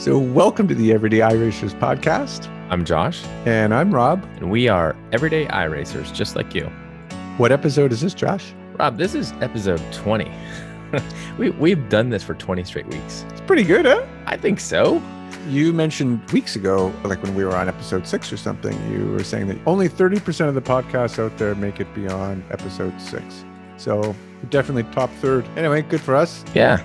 So, welcome to the Everyday iRacers podcast. I'm Josh, And I'm Rob. and we are everyday iRacers, just like you. What episode is this, Josh? Rob, this is episode 20. we, we've done this for 20 straight weeks. It's pretty good, huh? I think so. You mentioned weeks ago, like when we were on episode six or something, you were saying that only 30% of the podcasts out there make it beyond episode six. So, definitely top third. Anyway, good for us. Yeah.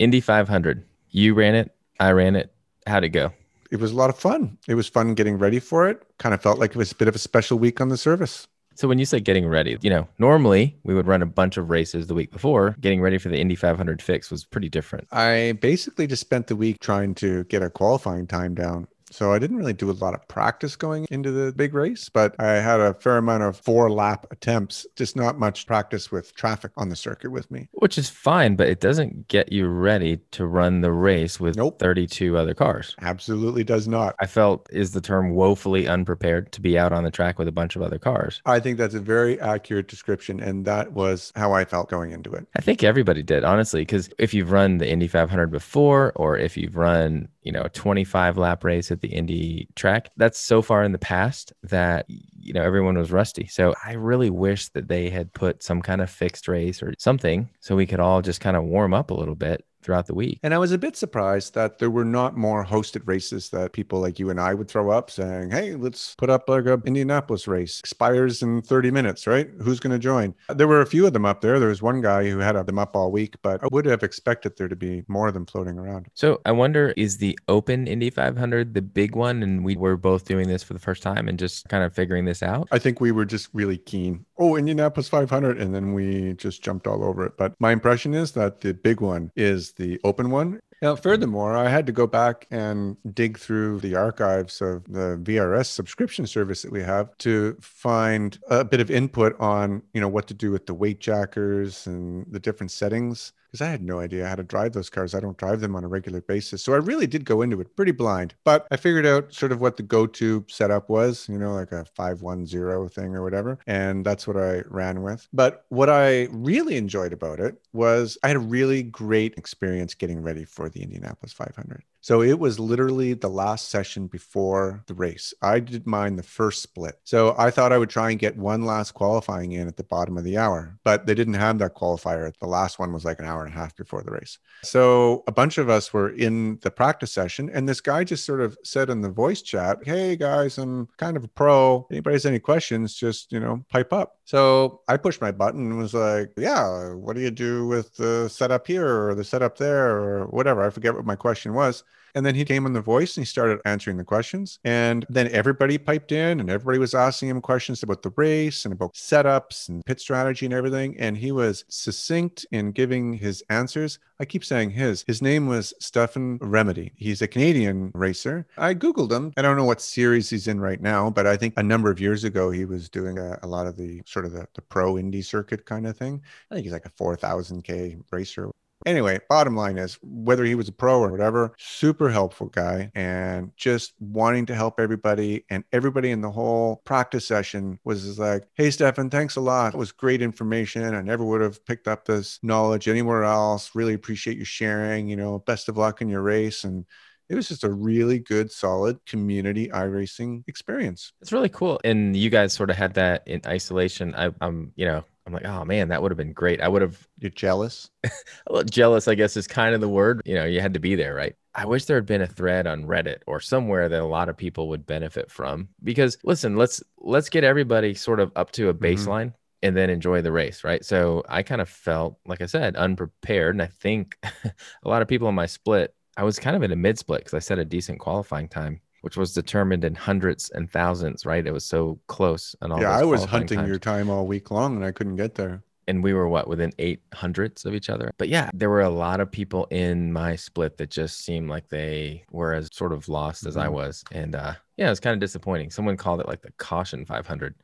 Indy 500. You ran it. I ran it. How'd it go? It was a lot of fun. It was fun getting ready for it. Kind of felt like it was a bit of a special week on the service. So when you say getting ready, you know, normally we would run a bunch of races the week before. Getting ready for the Indy 500 fix was pretty different. I basically just spent the week trying to get a qualifying time down. So I didn't really do a lot of practice going into the big race, but I had a fair amount of four lap attempts, just not much practice with traffic on the circuit with me. Which is fine, but it doesn't get you ready to run the race with Nope. 32 other cars. Absolutely does not. I felt is the term woefully unprepared to be out on the track with a bunch of other cars. I think that's a very accurate description. And that was how I felt going into it. I think everybody did, honestly, because if you've run the Indy 500 before, or if you've run, you know, a 25 lap race at the Indy track, that's so far in the past that, you know, everyone was rusty. So I really wish that they had put some kind of fixed race or something so we could all just kind of warm up a little bit throughout the week. And I was a bit surprised that there were not more hosted races that people like you and I would throw up saying, hey, let's put up like a Indianapolis race. Expires in 30 minutes, right? Who's going to join? There were a few of them up there. There was one guy who had them up all week, but I would have expected there to be more of them floating around. So I wonder, is the Open Indy 500 the big one? And we were both doing this for the first time and just kind of figuring this out. I think we were just really keen. Oh, Indianapolis 500. And then we just jumped all over it. But my impression is that the big one is the open one. Now, furthermore, I had to go back and dig through the archives of the VRS subscription service that we have to find a bit of input on, you know, what to do with the weight jackers and the different settings because I had no idea how to drive those cars. I don't drive them on a regular basis. So I really did go into it pretty blind, but I figured out sort of what the go to setup was, you know, like a 510 thing or whatever. And that's what I ran with. But what I really enjoyed about it was I had a really great experience getting ready for the Indianapolis 500. So it was literally the last session before the race. I did mine the first split. So I thought I would try and get one last qualifying in at the bottom of the hour, but they didn't have that qualifier. The last one was like an hour and a half before the race. So a bunch of us were in the practice session, and this guy just sort of said in the voice chat, Hey guys, I'm kind of a pro. Anybody has any questions, just, you know, pipe up. So I pushed my button and was like, Yeah, what do you do with the setup here or the setup there or whatever? I forget what my question was. And then he came on the voice and he started answering the questions. And then everybody piped in and everybody was asking him questions about the race and about setups and pit strategy and everything. And he was succinct in giving his answers. I keep saying his. His name was Stefan Remedy. He's a Canadian racer. I Googled him. I don't know what series he's in right now, but I think a number of years ago he was doing a, a lot of the sort of the, the pro Indy circuit kind of thing. I think he's like a 4,000K racer. Anyway, bottom line is whether he was a pro or whatever, super helpful guy and just wanting to help everybody. And everybody in the whole practice session was just like, Hey, Stefan, thanks a lot. It was great information. I never would have picked up this knowledge anywhere else. Really appreciate you sharing. You know, best of luck in your race. And it was just a really good, solid community iRacing experience. It's really cool. And you guys sort of had that in isolation. I, I'm, you know, I'm like, oh man, that would have been great. I would have You're jealous? a little jealous, I guess, is kind of the word. You know, you had to be there, right? I wish there had been a thread on Reddit or somewhere that a lot of people would benefit from. Because listen, let's let's get everybody sort of up to a mm-hmm. baseline and then enjoy the race, right? So I kind of felt, like I said, unprepared. And I think a lot of people in my split, I was kind of in a mid split because I set a decent qualifying time, which was determined in hundreds and thousands, right? It was so close and all. yeah, I was hunting times your time all week long and I couldn't get there. and we were what within eight hundredths of each other. But yeah, there were a lot of people in my split that just seemed like they were as sort of lost as I Mhm. was, and uh, yeah, it was kind of disappointing. Someone called it like the caution 500.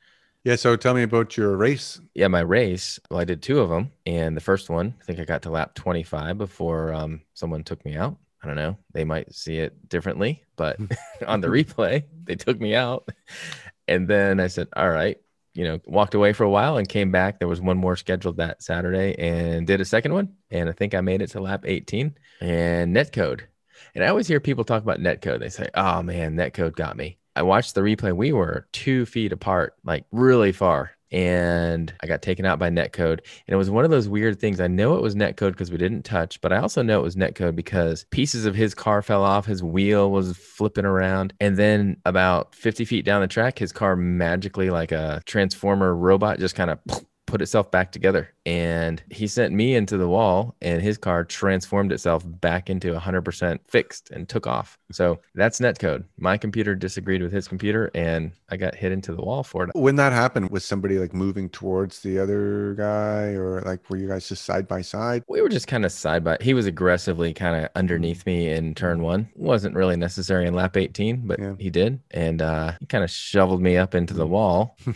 Yeah. So tell me about your race. Yeah, my race. Well, I did two of them, and the first one, I think I got to lap 25 before um, someone took me out. I don't know. They might see it differently, but hmm. on the replay, they took me out. And then I said, all right, you know, walked away for a while and came back. There was one more scheduled that Saturday and did a second one. And I think I made it to lap 18 and netcode. And I always hear people talk about netcode. They say, "Oh man, netcode got me." I watched the replay. We were two feet apart, like really far and I got taken out by netcode. And it was one of those weird things. I know it was netcode because we didn't touch, but I also know it was netcode because pieces of his car fell off, his wheel was flipping around, and then about 50 feet down the track, his car magically, like a transformer robot, just kind of put itself back together and he sent me into the wall and his car transformed itself back into 100% fixed and took off. So that's netcode. My computer disagreed with his computer and i got hit into the wall for it. When that happened was somebody like moving towards the other guy or like were you guys just side by side? We were just kind of side by he was aggressively kind of underneath me in turn one. Wasn't really necessary in lap 18 but yeah. he did and uh, he kind of shoveled me up into the wall.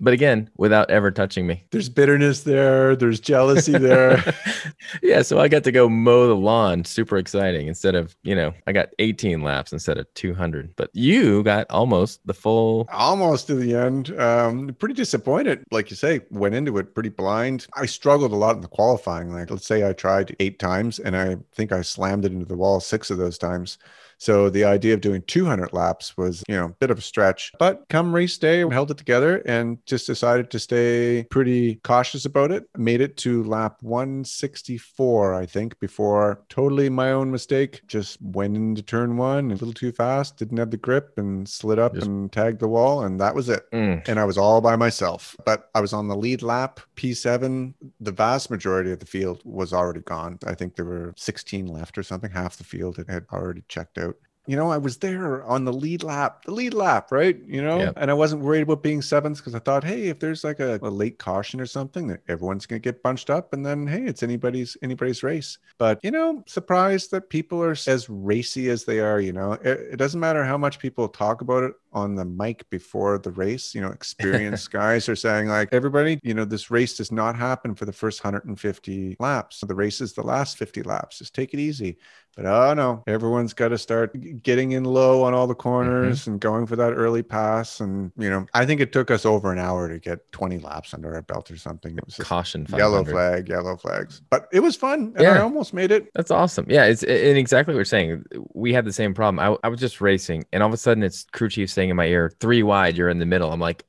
But again without ever touching me. There's bitterness there. There's jealousy there. yeah. So I got to go mow the lawn. Super exciting. Instead of, you know, I got 18 laps instead of 200. But you got almost the full. Almost to the end. Um, pretty disappointed. Like you say, went into it pretty blind. I struggled a lot in the qualifying. Like, let's say I tried eight times and I think I slammed it into the wall six of those times. So the idea of doing 200 laps was, you know, a bit of a stretch. But come race day, we held it together and just decided to stay pretty cautious about it. Made it to lap 164, I think, before totally my own mistake. Just went into turn one a little too fast, didn't have the grip and slid up and tagged the wall. And that was it. Mm. And I was all by myself. But I was on the lead lap, P7. The vast majority of the field was already gone. I think there were 16 left or something. Half the field had already checked out you know, I was there on the lead lap, the lead lap, right? You know, yep. and I wasn't worried about being seventh because I thought, hey, if there's like a, a late caution or something, that everyone's gonna get bunched up, and then hey, it's anybody's anybody's race. But you know, surprised that people are as racy as they are. You know, it, it doesn't matter how much people talk about it on the mic before the race. You know, experienced guys are saying like, everybody, you know, this race does not happen for the first 150 laps. The race is the last 50 laps. Just take it easy. But oh no, everyone's got to start getting in low on all the corners mm-hmm. and going for that early pass. And you know, I think it took us over an hour to get 20 laps under our belt or something. It was caution, yellow flag, yellow flags. But it was fun, and yeah. I almost made it. That's awesome. Yeah, it's and exactly what you're saying. We had the same problem. I, I was just racing, and all of a sudden, it's crew chief saying in my ear, three wide, you're in the middle. I'm like,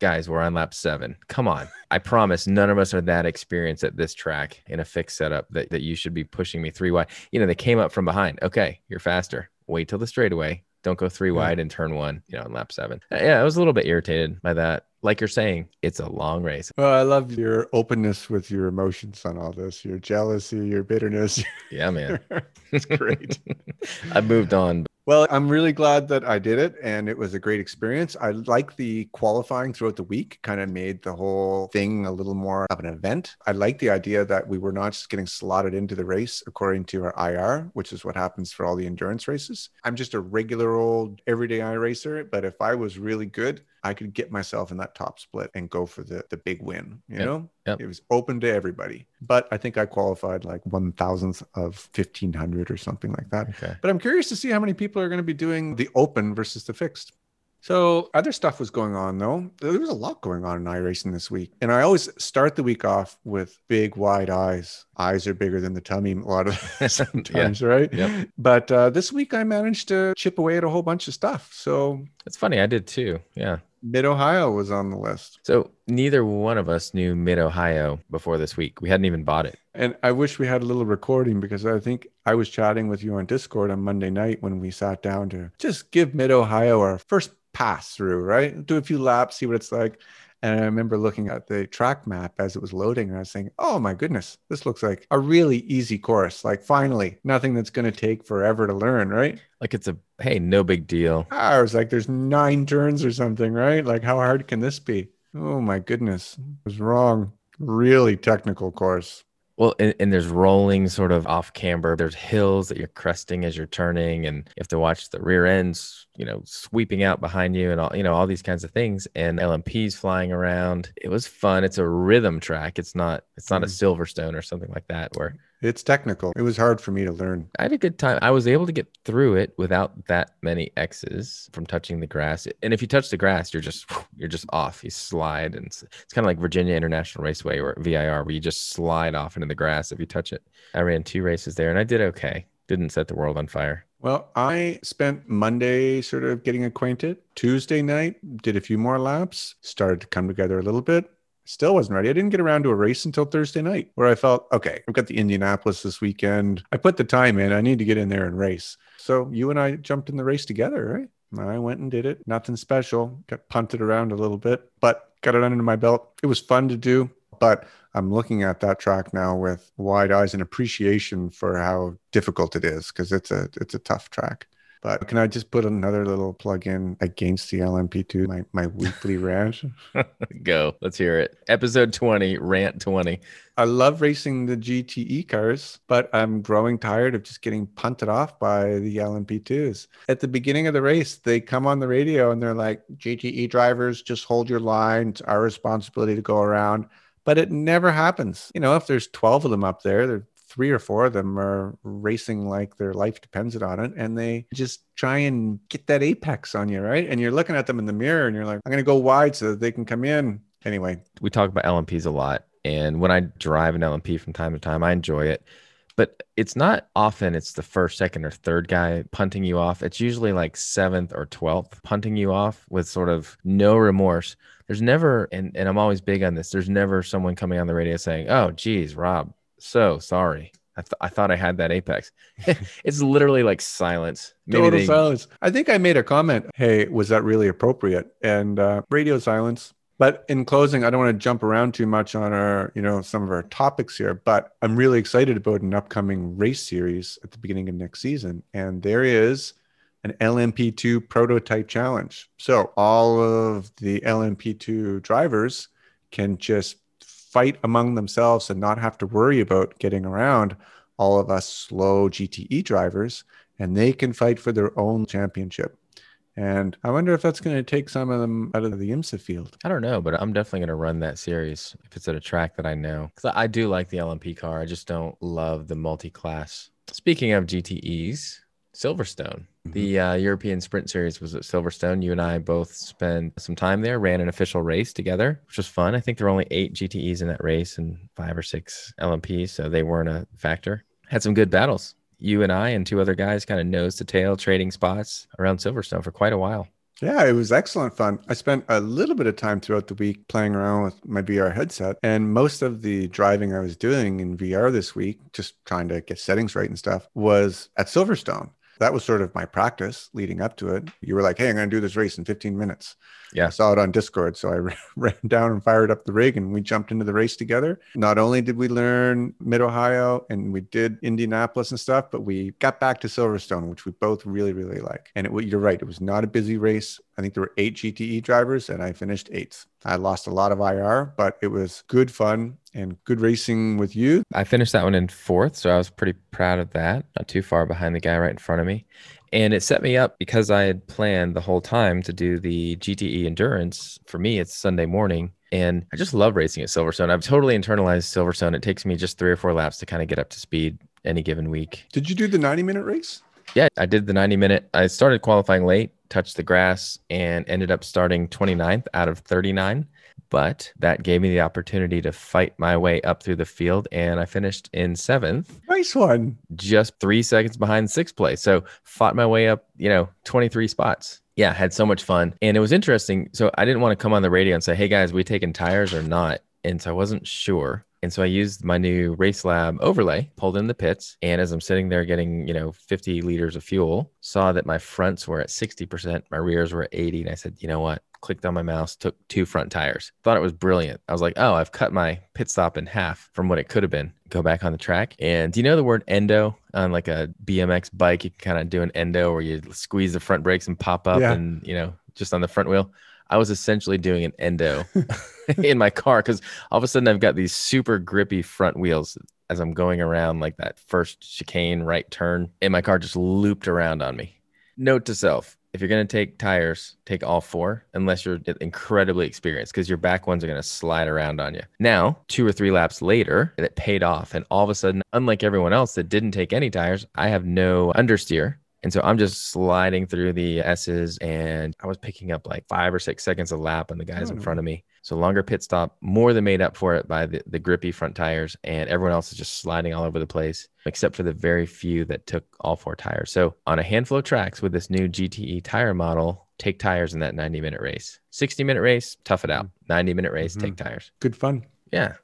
guys, we're on lap seven. Come on. I promise none of us are that experienced at this track in a fixed setup that, that you should be pushing me three wide. You know, they came up from behind. Okay, you're faster. Wait till the straightaway. Don't go three wide and turn one, you know, in lap seven. Uh, yeah, I was a little bit irritated by that. Like you're saying, it's a long race. Well, I love your openness with your emotions on all this, your jealousy, your bitterness. Yeah, man. it's great. I moved on. Well, I'm really glad that I did it and it was a great experience. I like the qualifying throughout the week, kind of made the whole thing a little more of an event. I like the idea that we were not just getting slotted into the race according to our IR, which is what happens for all the endurance races. I'm just a regular old everyday iRacer, but if I was really good, I could get myself in that top split and go for the the big win. You yep. know, yep. it was open to everybody. But I think I qualified like one thousandth of fifteen hundred or something like that. Okay. But I'm curious to see how many people are going to be doing the open versus the fixed. So other stuff was going on though. There was a lot going on in iRacing this week. And I always start the week off with big wide eyes. Eyes are bigger than the tummy a lot of times, yeah. right? Yep. But uh, this week I managed to chip away at a whole bunch of stuff. So it's funny. I did too. Yeah. Mid Ohio was on the list. So neither one of us knew Mid Ohio before this week. We hadn't even bought it. And I wish we had a little recording because I think I was chatting with you on Discord on Monday night when we sat down to just give Mid Ohio our first pass through, right? Do a few laps, see what it's like. And I remember looking at the track map as it was loading, and I was saying, "Oh my goodness, this looks like a really easy course. Like finally, nothing that's going to take forever to learn, right?" Like it's a hey, no big deal. I was like, "There's nine turns or something, right? Like how hard can this be?" Oh my goodness, I was wrong. Really technical course. Well, and, and, there's rolling sort of off camber. There's hills that you're cresting as you're turning, and you have to watch the rear ends, you know, sweeping out behind you, and all you know, all these kinds of things. And LMPs flying around. It was fun. It's a rhythm track. It's not. It's not mm. a Silverstone or something like that where it's technical. It was hard for me to learn. I had a good time. I was able to get through it without that many X's from touching the grass. And if you touch the grass, you're just you're just off. You slide, and it's, it's kind of like Virginia International Raceway or VIR, where you just slide off into the grass if you touch it. I ran two races there, and I did okay. didn't set the world on fire. Well, I spent Monday sort of getting acquainted. Tuesday night, did a few more laps, started to come together a little bit. Still wasn't ready. I didn't get around to a race until Thursday night where I felt, okay, I've got the Indianapolis this weekend. I put the time in. I need to get in there and race. So you and I jumped in the race together, right? I went and did it. Nothing special. Got punted around a little bit, but got it under my belt. It was fun to do, but I'm looking at that track now with wide eyes and appreciation for how difficult it is because it's a it's a tough track. But can I just put another little plug in against the LMP2, my, my weekly rant? Go. Let's hear it. Episode 20, rant 20. I love racing the GTE cars, but I'm growing tired of just getting punted off by the LMP2s. At the beginning of the race, they come on the radio and they're like, GTE drivers, just hold your line. It's our responsibility to go around. But it never happens. You know, if there's 12 of them up there, there three or four of them are racing like their life depends on it and they just try and get that apex on you right? And you're looking at them in the mirror and you're like i'm going to go wide so that they can come in. Anyway. We talk about lmps a lot and when i drive an lmp from time to time i enjoy it. But it's not often it's the first second or third guy punting you off. It's usually like seventh or 12th punting you off with sort of no remorse. There's never and, and i'm always big on this there's never someone coming on the radio saying oh geez rob so sorry. I, th- I thought I had that apex. it's literally like silence. Maybe Total they... silence. I think I made a comment. Hey, was that really appropriate? And uh, radio silence. But in closing, I don't want to jump around too much on our, you know, some of our topics here. But I'm really excited about an upcoming race series at the beginning of next season, and there is an LMP2 prototype challenge. So all of the LMP2 drivers can just fight among themselves and not have to worry about getting around all of us slow GTE drivers, and they can fight for their own championship. And I wonder if that's going to take some of them out of the IMSA field. I don't know, but I'm definitely going to run that series if it's at a track that I know. Because I do like the LMP car. I just don't love the multi class. Speaking of GTEs, Silverstone. Mm-hmm. The uh, European Sprint Series was at Silverstone. You and I both spent some time there, ran an official race together, which was fun. I think there were only eight GTEs in that race and five or six LMPs, so they weren't a factor. Had some good battles. You and I and two other guys kind of nose to tail trading spots around Silverstone for quite a while. Yeah, it was excellent fun. I spent a little bit of time throughout the week playing around with my VR headset, and most of the driving I was doing in VR this week, just trying to get settings right and stuff, was at Silverstone that was sort of my practice leading up to it. You were like, "Hey, I'm going to do this race in 15 minutes." Yeah, I saw it on Discord, so I ran down and fired up the rig, and we jumped into the race together. Not only did we learn Mid Ohio and we did Indianapolis and stuff, but we got back to Silverstone, which we both really, really like. And it, you're right; it was not a busy race. I think there were eight GTE drivers, and I finished eighth. I lost a lot of IR, but it was good fun and good racing with you. I finished that one in fourth, so I was pretty proud of that. Not too far behind the guy right in front of me. And it set me up because I had planned the whole time to do the GTE endurance. For me, it's Sunday morning. And I just love racing at Silverstone. I've totally internalized Silverstone. It takes me just three or four laps to kind of get up to speed any given week. Did you do the 90 minute race? Yeah, I did the 90 minute. I started qualifying late, touched the grass, and ended up starting 29th out of 39 but that gave me the opportunity to fight my way up through the field and I finished in seventh. Nice one. Just three seconds behind sixth place. So fought my way up, you know, 23 spots. Yeah, had so much fun. And it was interesting. So I didn't want to come on the radio and say, hey guys, we taking tires or not? And so I wasn't sure. And so I used my new Race Lab overlay, pulled in the pits, and as I'm sitting there getting, you know, 50 liters of fuel, saw that my fronts were at 60%, my rears were at 80, and I said, you know what? Clicked on my mouse, took two front tires. Thought it was brilliant. I was like, oh, I've cut my pit stop in half from what it could have been. Go back on the track. And do you know the word endo on like a BMX bike? You can kind of do an endo where you squeeze the front brakes and pop up yeah. and, you know, just on the front wheel. I was essentially doing an endo in my car because all of a sudden I've got these super grippy front wheels as I'm going around like that first chicane right turn, and my car just looped around on me. Note to self if you're going to take tires, take all four, unless you're incredibly experienced, because your back ones are going to slide around on you. Now, two or three laps later, it paid off. And all of a sudden, unlike everyone else that didn't take any tires, I have no understeer. And so I'm just sliding through the S's and I was picking up like five or six seconds a lap on the guys in hmm. front of me. So longer pit stop, more than made up for it by the, the grippy front tires, and everyone else is just sliding all over the place, except for the very few that took all four tires. So on a handful of tracks with this new GTE tire model, take tires in that 90 minute race. 60 minute race, tough it out. 90 minute race, Mhm. take tires. Good fun. Yeah.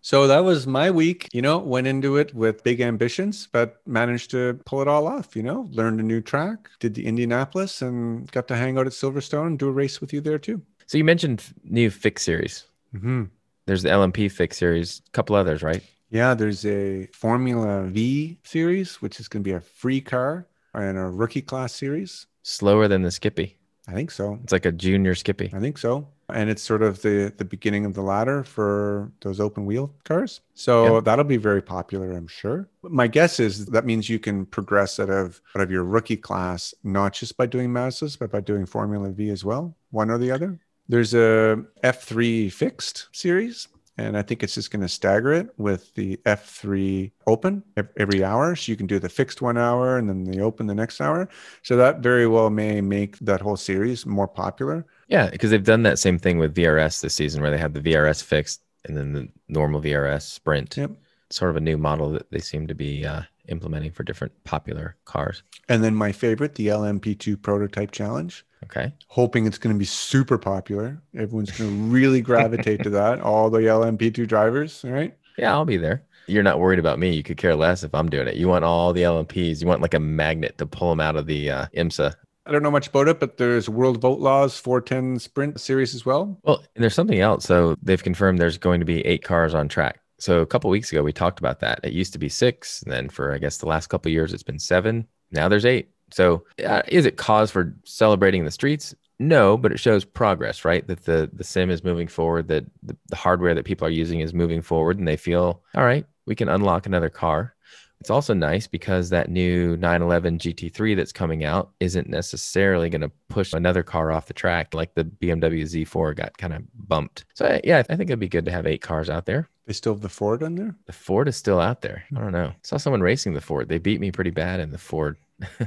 So that was my week. You know, went into it with big ambitions, but managed to pull it all off. You know, learned a new track, did the Indianapolis, and got to hang out at Silverstone and do a race with you there too. So you mentioned new fix series. hmm There's the LMP fix series, a couple others, right? Yeah, there's a Formula V series, which is going to be a free car, and a rookie class series. Slower than the Skippy. I think so. It's like a junior Skippy. I think so. And it's sort of the the beginning of the ladder for those open wheel cars. So Yeah. that'll be very popular, I'm sure. My guess is that means you can progress out of out of your rookie class, not just by doing Mazdas, but by doing Formula V as well, one or the other. There's a F3 fixed series, and I think it's just going to stagger it with the F3 open every hour. So you can do the fixed one hour and then the open the next hour. So that very well may make that whole series more popular. Yeah, because they've done that same thing with VRS this season where they have the VRS fixed and then the normal VRS sprint. Yep. Sort of a new model that they seem to be uh, implementing for different popular cars. And then my favorite, the LMP2 prototype challenge. Okay. Hoping it's going to be super popular. Everyone's going to really gravitate to that. All the LMP2 drivers, right? Yeah, I'll be there. You're not worried about me. You could care less if I'm doing it. You want all the LMPs. You want like a magnet to pull them out of the uh, IMSA. I don't know much about it, but there's World of Outlaws 410 Sprint series as well. Well, there's something else. So they've confirmed there's going to be eight cars on track. So a couple weeks ago we talked about that. It used to be six, and then for I guess the last couple years it's been seven. Now there's eight. So uh, is it cause for celebrating the streets? No, but it shows progress, right? That the the sim is moving forward. That the, the hardware that people are using is moving forward, and they feel all right. We can unlock another car. It's also nice because that new 911 GT3 that's coming out isn't necessarily going to push another car off the track like the BMW Z4 got kind of bumped. So yeah, I think it'd be good to have eight cars out there. They still have the Ford on there. The Ford is still out there. I don't know. saw someone racing the Ford. They beat me pretty bad in the Ford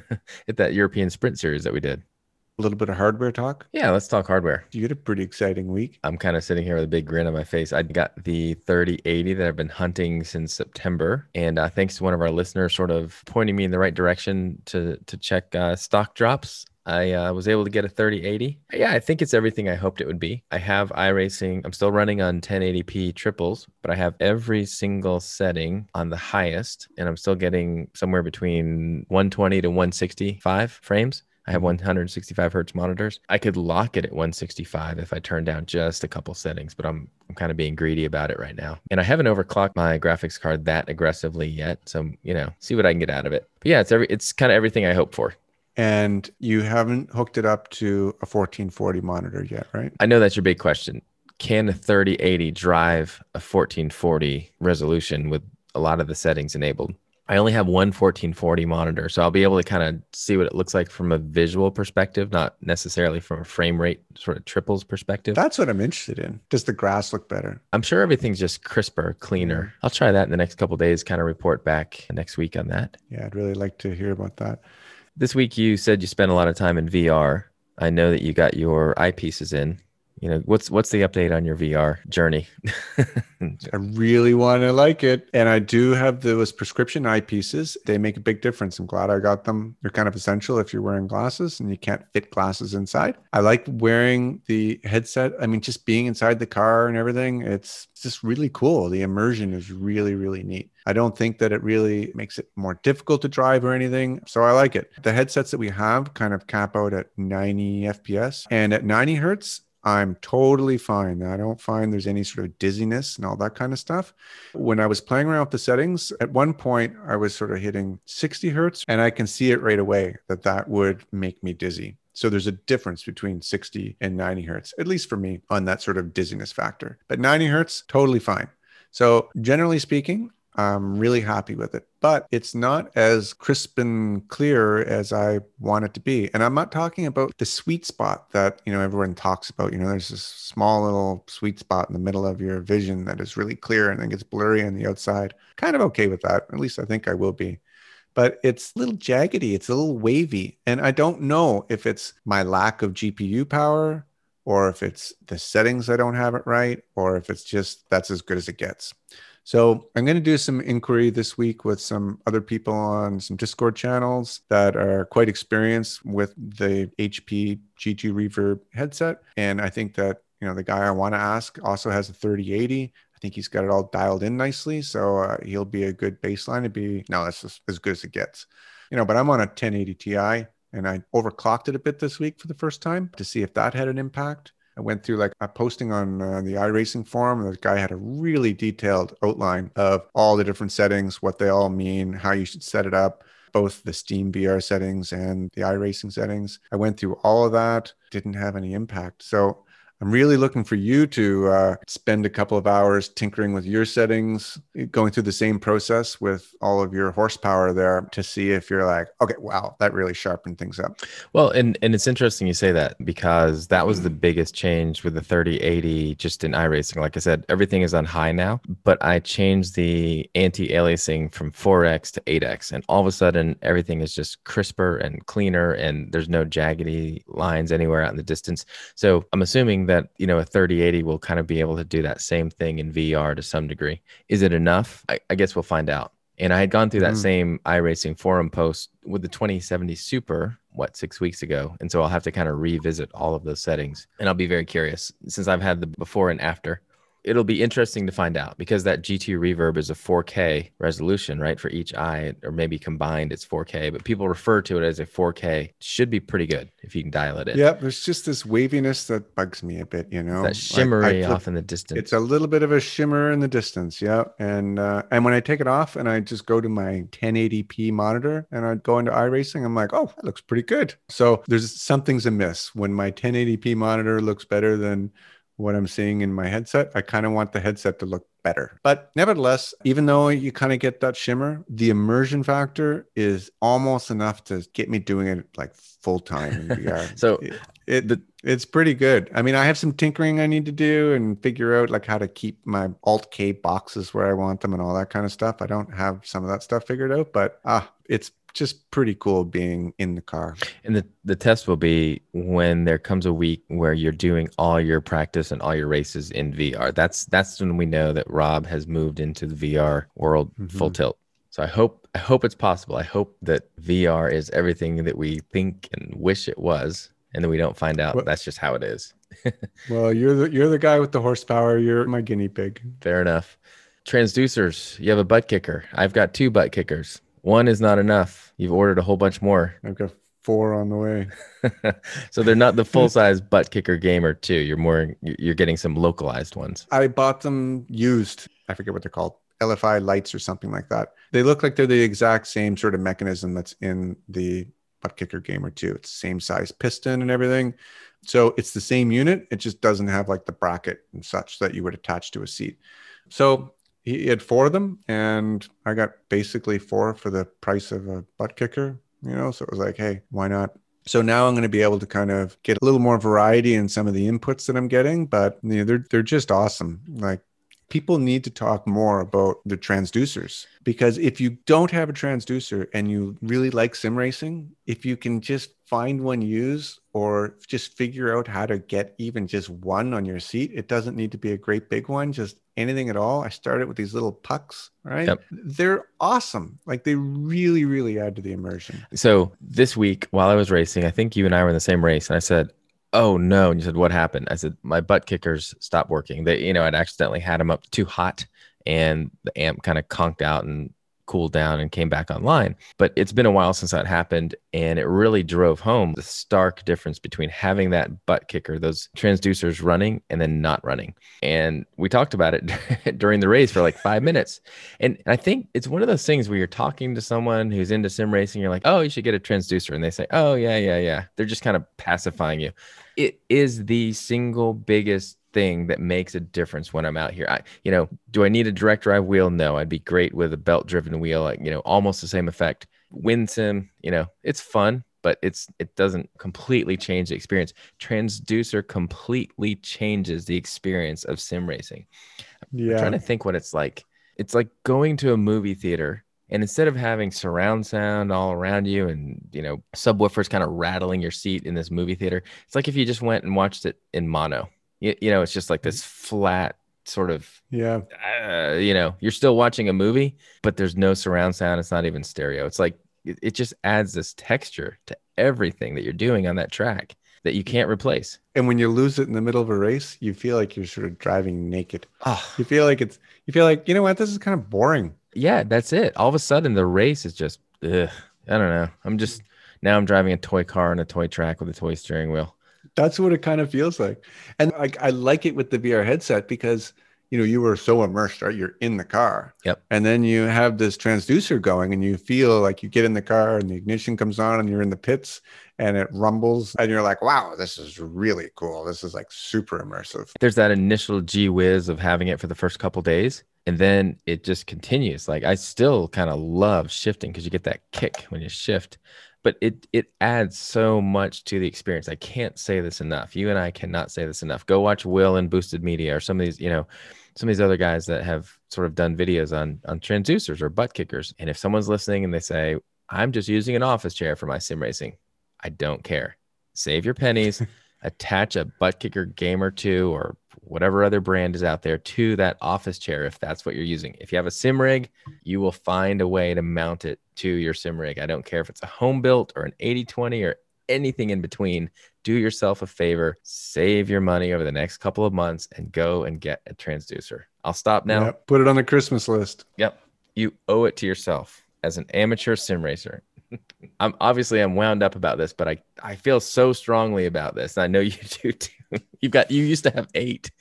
at that European Sprint series that we did. A little bit of hardware talk. Yeah, let's talk hardware. You had a pretty exciting week. I'm kind of sitting here with a big grin on my face. I got the 3080 that I've been hunting since September, and uh, thanks to one of our listeners, sort of pointing me in the right direction to to check uh, stock drops. I uh, was able to get a 3080. Yeah, I think it's everything I hoped it would be. I have iRacing. I'm still running on 1080p triples, but I have every single setting on the highest, and I'm still getting somewhere between 120 to 165 frames. I have 165 hertz monitors. I could lock it at 165 if I turn down just a couple settings, but I'm I'm kind of being greedy about it right now. And I haven't overclocked my graphics card that aggressively yet, so you know, see what I can get out of it. But yeah, it's every it's kind of everything I hope for. And you haven't hooked it up to a 1440 monitor yet, right? I know that's your big question. Can a 3080 drive a 1440 resolution with a lot of the settings enabled? I only have one 1440 monitor, so I'll be able to kind of see what it looks like from a visual perspective, not necessarily from a frame rate sort of triples perspective. That's what I'm interested in. Does the grass look better? I'm sure everything's just crisper, cleaner. I'll try that in the next couple days, kind of report back next week on that. Yeah, I'd really like to hear about that. This week you said you spent a lot of time in VR. I know that you got your eyepieces in. You know, what's what's the update on your VR journey? I really want to like it. And I do have those prescription eyepieces. They make a big difference. I'm glad I got them. They're kind of essential if you're wearing glasses and you can't fit glasses inside. I like wearing the headset. I mean, just being inside the car and everything, it's just really cool. The immersion is really, really neat. I don't think that it really makes it more difficult to drive or anything. So I like it. The headsets that we have kind of cap out at 90 FPS. And at 90 hertz, I'm totally fine. I don't find there's any sort of dizziness and all that kind of stuff. When I was playing around with the settings, at one point I was sort of hitting 60 hertz, and I can see it right away that that would make me dizzy. So there's a difference between 60 and 90 hertz, at least for me, on that sort of dizziness factor. But 90 hertz, totally fine. So generally speaking, I'm really happy with it, but it's not as crisp and clear as I want it to be. And I'm not talking about the sweet spot that, you know, everyone talks about. You know, there's this small little sweet spot in the middle of your vision that is really clear and then gets blurry on the outside. Kind of okay with that. At least I think I will be. But it's a little jaggedy, it's a little wavy. And I don't know if it's my lack of GPU power or if it's the settings I don't have it right, or if it's just that's as good as it gets. So I'm going to do some inquiry this week with some other people on some Discord channels that are quite experienced with the HP G2 Reverb headset. And I think that, you know, the guy I want to ask also has a 3080. I think he's got it all dialed in nicely. So uh, he'll be a good baseline to be, no, that's as good as it gets. You know, but I'm on a 1080 Ti and I overclocked it a bit this week for the first time to see if that had an impact. I went through like a posting on uh, the iRacing forum. And the guy had a really detailed outline of all the different settings, what they all mean, how you should set it up, both the Steam VR settings and the iRacing settings. I went through all of that, didn't have any impact. So I'm really looking for you to uh, spend a couple of hours tinkering with your settings, going through the same process with all of your horsepower there to see if you're like, okay, wow, that really sharpened things up. Well, and and it's interesting you say that because that was the biggest change with the 3080 just in iRacing. Like I said, everything is on high now, but I changed the anti-aliasing from 4x to 8x, and all of a sudden everything is just crisper and cleaner, and there's no jaggedy lines anywhere out in the distance. So I'm assuming that you know a 3080 will kind of be able to do that same thing in VR to some degree. Is it enough? I, I guess we'll find out. And I had gone through that mm. same iRacing forum post with the 2070 Super, what, six weeks ago. And so I'll have to kind of revisit all of those settings. And I'll be very curious since I've had the before and after it'll be interesting to find out because that G2 reverb is a 4K resolution, right? For each eye, or maybe combined, it's 4K, but people refer to it as a 4K. Should be pretty good if you can dial it in. Yep. there's just this waviness that bugs me a bit, you know, that shimmery like off in the distance. It's a little bit of a shimmer in the distance, yeah. And uh, and when I take it off and I just go to my 1080p monitor and I go into iRacing, I'm like, oh, that looks pretty good. So there's something's amiss when my 1080p monitor looks better than what I'm seeing in my headset. I kind of want the headset to look better. But nevertheless, even though you kind of get that shimmer, the immersion factor is almost enough to get me doing it like full time in VR. so it, it the, it's pretty good. I mean, I have some tinkering I need to do and figure out like how to keep my alt K boxes where I want them and all that kind of stuff. I don't have some of that stuff figured out, but ah, it's just pretty cool being in the car. And the, the test will be when there comes a week where you're doing all your practice and all your races in VR. That's that's when we know that Rob has moved into the VR world mm-hmm. full tilt. So I hope I hope it's possible. I hope that VR is everything that we think and wish it was, and then we don't find out well, that's just how it is. well, you're the you're the guy with the horsepower. You're my guinea pig. Fair enough. Transducers. You have a butt kicker. I've got two butt kickers. One is not enough. You've ordered a whole bunch more. I've got four on the way. so they're not the full size butt kicker gamer too. You're more you're getting some localized ones. I bought them used. I forget what they're called. LFI lights or something like that. They look like they're the exact same sort of mechanism that's in the butt kicker gamer too. It's the same size piston and everything. So it's the same unit. It just doesn't have like the bracket and such that you would attach to a seat. So he had four of them, and I got basically four for the price of a butt kicker. You know, so it was like, hey, why not? So now I'm going to be able to kind of get a little more variety in some of the inputs that I'm getting, but you know, they're they're just awesome. Like people need to talk more about the transducers because if you don't have a transducer and you really like sim racing, if you can just find one use or just figure out how to get even just one on your seat, it doesn't need to be a great big one, just anything at all. I started with these little pucks, right? Yep. They're awesome. Like they really, really add to the immersion. So this week while I was racing, I think you and I were in the same race, and I said, oh no and you said what happened i said my butt kickers stopped working they you know i'd accidentally had them up too hot and the amp kind of conked out and cooled down and came back online. But it's been a while since that happened. And it really drove home the stark difference between having that butt kicker, those transducers running and then not running. And we talked about it during the race for like five minutes. And I think it's one of those things where you're talking to someone who's into sim racing, you're like, oh, you should get a transducer. And they say, oh, yeah, yeah, yeah. They're just kind of pacifying you. It is the single biggest thing that makes a difference when I'm out here. I, you know, do I need a direct drive wheel? No, I'd be great with a belt driven wheel, like, you know, almost the same effect. Wind sim, you know, it's fun, but it's it doesn't completely change the experience. Transducer completely changes the experience of sim racing. Yeah. I'm trying to think what it's like. It's like going to a movie theater And instead of having surround sound all around you and, you know, subwoofers kind of rattling your seat in this movie theater, it's like if you just went and watched it in mono. You, you know, it's just like this flat sort of, Yeah. uh, you know, you're still watching a movie, but there's no surround sound. It's not even stereo. It's like, it, it just adds this texture to everything that you're doing on that track that you can't replace. And when you lose it in the middle of a race, you feel like you're sort of driving naked. Oh, You feel like it's, you feel like, you know what, this is kind of boring. yeah, that's it. All of a sudden, the race is just, ugh, I don't know. I'm just now I'm driving a toy car on a toy track with a toy steering wheel. That's what it kind of feels like. And like I like it with the VR headset because you know you were so immersed, right? You're in the car. Yep. And then you have this transducer going and you feel like you get in the car and the ignition comes on and you're in the pits and it rumbles and you're like, wow, this is really cool. This is like super immersive. There's that initial gee whiz of having it for the first couple days, and then it just continues. Like I still kind of love shifting because you get that kick when you shift, but it it adds so much to the experience. I can't say this enough. You and I cannot say this enough. Go watch Will and Boosted Media or some of these, you know, some of these other guys that have sort of done videos on on transducers or butt kickers. And if someone's listening and they say, "I'm just using an office chair for my sim racing," I don't care. Save your pennies. attach a butt kicker game or two or whatever other brand is out there to that office chair if that's what you're using. If you have a sim rig, you will find a way to mount it to your sim rig. I don't care if it's a home built or an 80 20 or anything in between. Do yourself a favor, save your money over the next couple of months and go and get a transducer. I'll stop now. Yeah, put it on the Christmas list. Yep. You owe it to yourself as an amateur sim racer. I'm obviously I'm wound up about this, but I I feel so strongly about this. and I know you do too. You've got you used to have eight.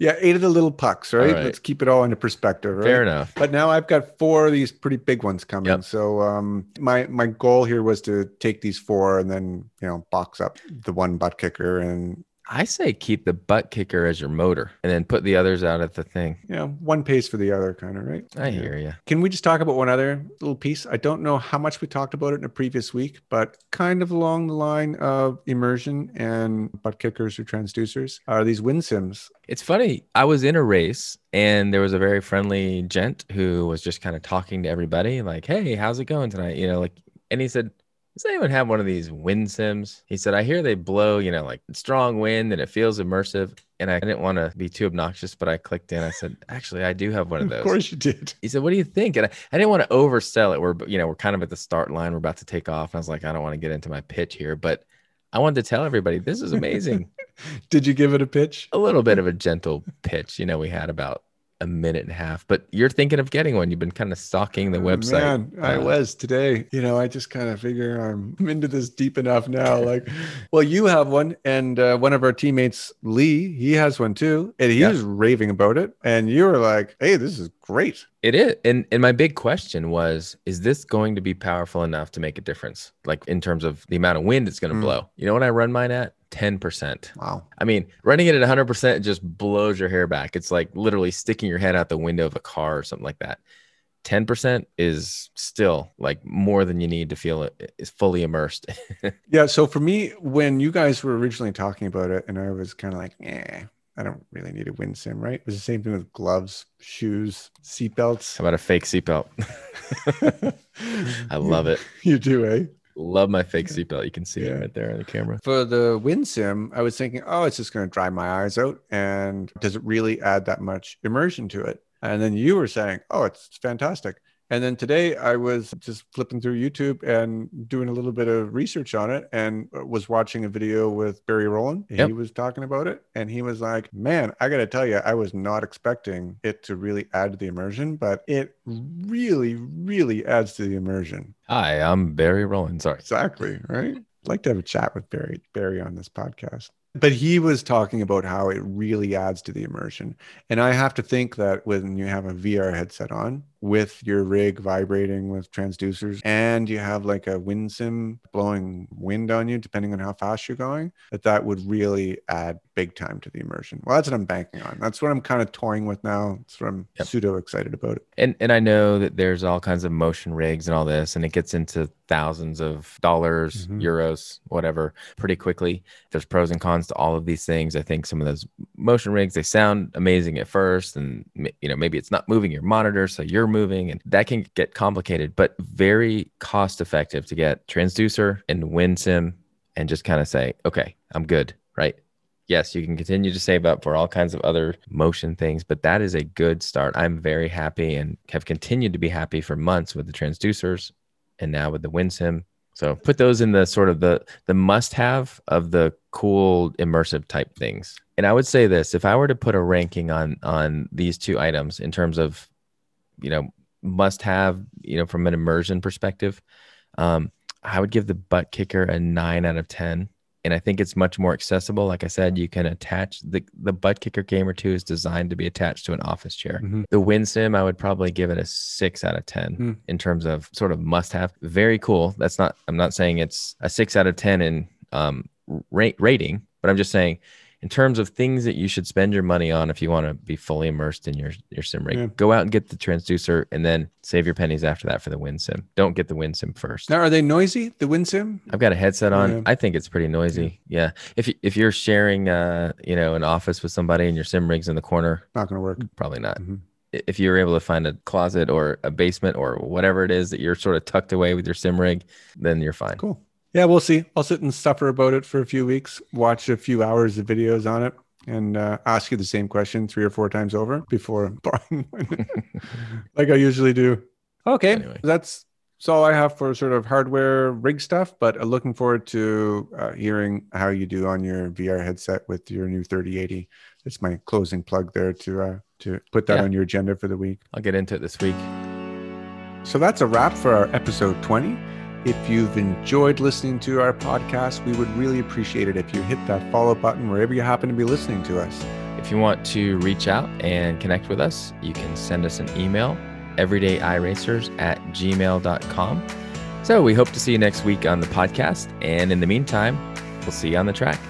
Yeah, eight of the little pucks, right? Right. Let's keep it all into perspective, right? Fair enough. But now I've got four of these pretty big ones coming. Yep. So um, my my goal here was to take these four and then you know box up the one butt kicker and I say keep the butt kicker as your motor and then put the others out at the thing. know one pays for the other, kind of right. I hear you. Can we just talk about one other little piece? I don't know how much we talked about it in a previous week, but kind of along the line of immersion and butt kickers or transducers are these wind sims. It's funny. I was in a race and there was a very friendly gent who was just kind of talking to everybody, like, "Hey, how's it going tonight?" You know, like, and he said, "Does anyone have one of these wind sims?" He said, "I hear they blow, you know, like strong wind and it feels immersive." And I didn't want to be too obnoxious, but I clicked in. I said, "Actually, I do have one of those." Of course you did. He said, "What do you think?" And I, I didn't want to oversell it. We're you know we're kind of at the start line. We're about to take off. And I was like, I don't want to get into my pitch here, but I wanted to tell everybody this is amazing. Did you give it a pitch? a little bit of a gentle pitch. You know, we had about a minute and a half, but you're thinking of getting one. You've been kind of stalking the website. Man, I Uh, was today. You know, I just kind of figure I'm I'm into this deep enough now. Like, well, you have one, and uh, one of our teammates, Lee, he has one too, and he Yeah. was raving about it. And you were like, "Hey, this is great." It is. And and my big question was, is this going to be powerful enough to make a difference? Like in terms of the amount of wind it's going to Mm. blow. You know what I run mine at? 10%. Wow. I mean, running it at 100% just blows your hair back. It's like literally sticking your head out the window of a car or something like that. 10% is still like more than you need to feel it is fully immersed. Yeah. So for me, when you guys were originally talking about it, and I was kind of like, "Eh, I don't really need a wind sim, right?" It was the same thing with gloves, shoes, seatbelts. How about a fake seatbelt? I love it. You do, eh? Love my fake seatbelt. You can see Yeah. it right there on the camera. For the wind sim, I was thinking, oh, it's just going to dry my eyes out. And does it really add that much immersion to it? And then you were saying, oh, it's fantastic. And then today I was just flipping through YouTube and doing a little bit of research on it and uh, was watching a video with Barry Rowland. Yep. He was talking about it and he was like, man, I got to tell you, I was not expecting it to really add to the immersion, but it really, really adds to the immersion. Hi, I'm Barry Rowland. Sorry. Exactly. Right. I'd like to have a chat with Barry Barry on this podcast. But he was talking about how it really adds to the immersion. And I have to think that when you have a VR headset on with your rig vibrating with transducers and you have like a wind sim blowing wind on you, depending on how fast you're going, that that would really add big time to the immersion. Well, that's what I'm banking on. That's what I'm kind of toying with now. That's what I'm Yep. pseudo excited about it. And and I know that there's all kinds of motion rigs and all this, and it gets into thousands of dollars, Mhm. euros, whatever, pretty quickly. There's pros and cons to all of these things. I think some of those motion rigs they sound amazing at first, and you know maybe it's not moving your monitor, so you're moving, and that can get complicated, but very cost effective to get transducer and WinSim and just kind of say, okay, I'm good, right? Yes, you can continue to save up for all kinds of other motion things, but that is a good start. I'm very happy and have continued to be happy for months with the transducers and now with the WinSim. So put those in the sort of the the must have of the cool immersive type things. And I would say this, if I were to put a ranking on on these two items in terms of you know must have, you know, from an immersion perspective, um, I would give the ButtKicker a 9 out of 10 and I think it's much more accessible. Like I said, you can attach the the ButtKicker gamer 2 is designed to be attached to an office chair. Mm-hmm. The WinSim, I would probably give it a six out of 10 Hmm. in terms of sort of must have. Very cool. That's not, I'm not saying it's a six out of 10 in um, rate rating, but I'm just saying in terms of things that you should spend your money on if you want to be fully immersed in your, your sim rig, Yeah. go out and get the transducer and then save your pennies after that for the WinSim. Don't get the WinSim first. Now, are they noisy? The WinSim? I've got a headset on. Yeah. I think it's pretty noisy. Yeah. If you, if you're sharing, uh, you know, an office with somebody and your sim rig's in the corner, Not going to work. probably not. Mhm. If you're able to find a closet or a basement or whatever it is that you're sort of tucked away with your sim rig, then you're fine. Cool. Yeah, we'll see. I'll sit and suffer about it for a few weeks, watch a few hours of videos on it, and uh, ask you the same question three or four times over before buying one, like I usually do. Okay, Anyway. that's that's all I have for sort of hardware rig stuff. But uh, looking forward to uh, hearing how you do on your VR headset with your new 3080. That's my closing plug there to uh, to put that Yeah. on your agenda for the week. I'll get into it this week. So that's a wrap for our episode 20. If you've enjoyed listening to our podcast, we would really appreciate it if you hit that follow button wherever you happen to be listening to us. If you want to reach out and connect with us, you can send us an email, everydayiracers at gmail.com. So we hope to see you next week on the podcast. And in the meantime, we'll see you on the track.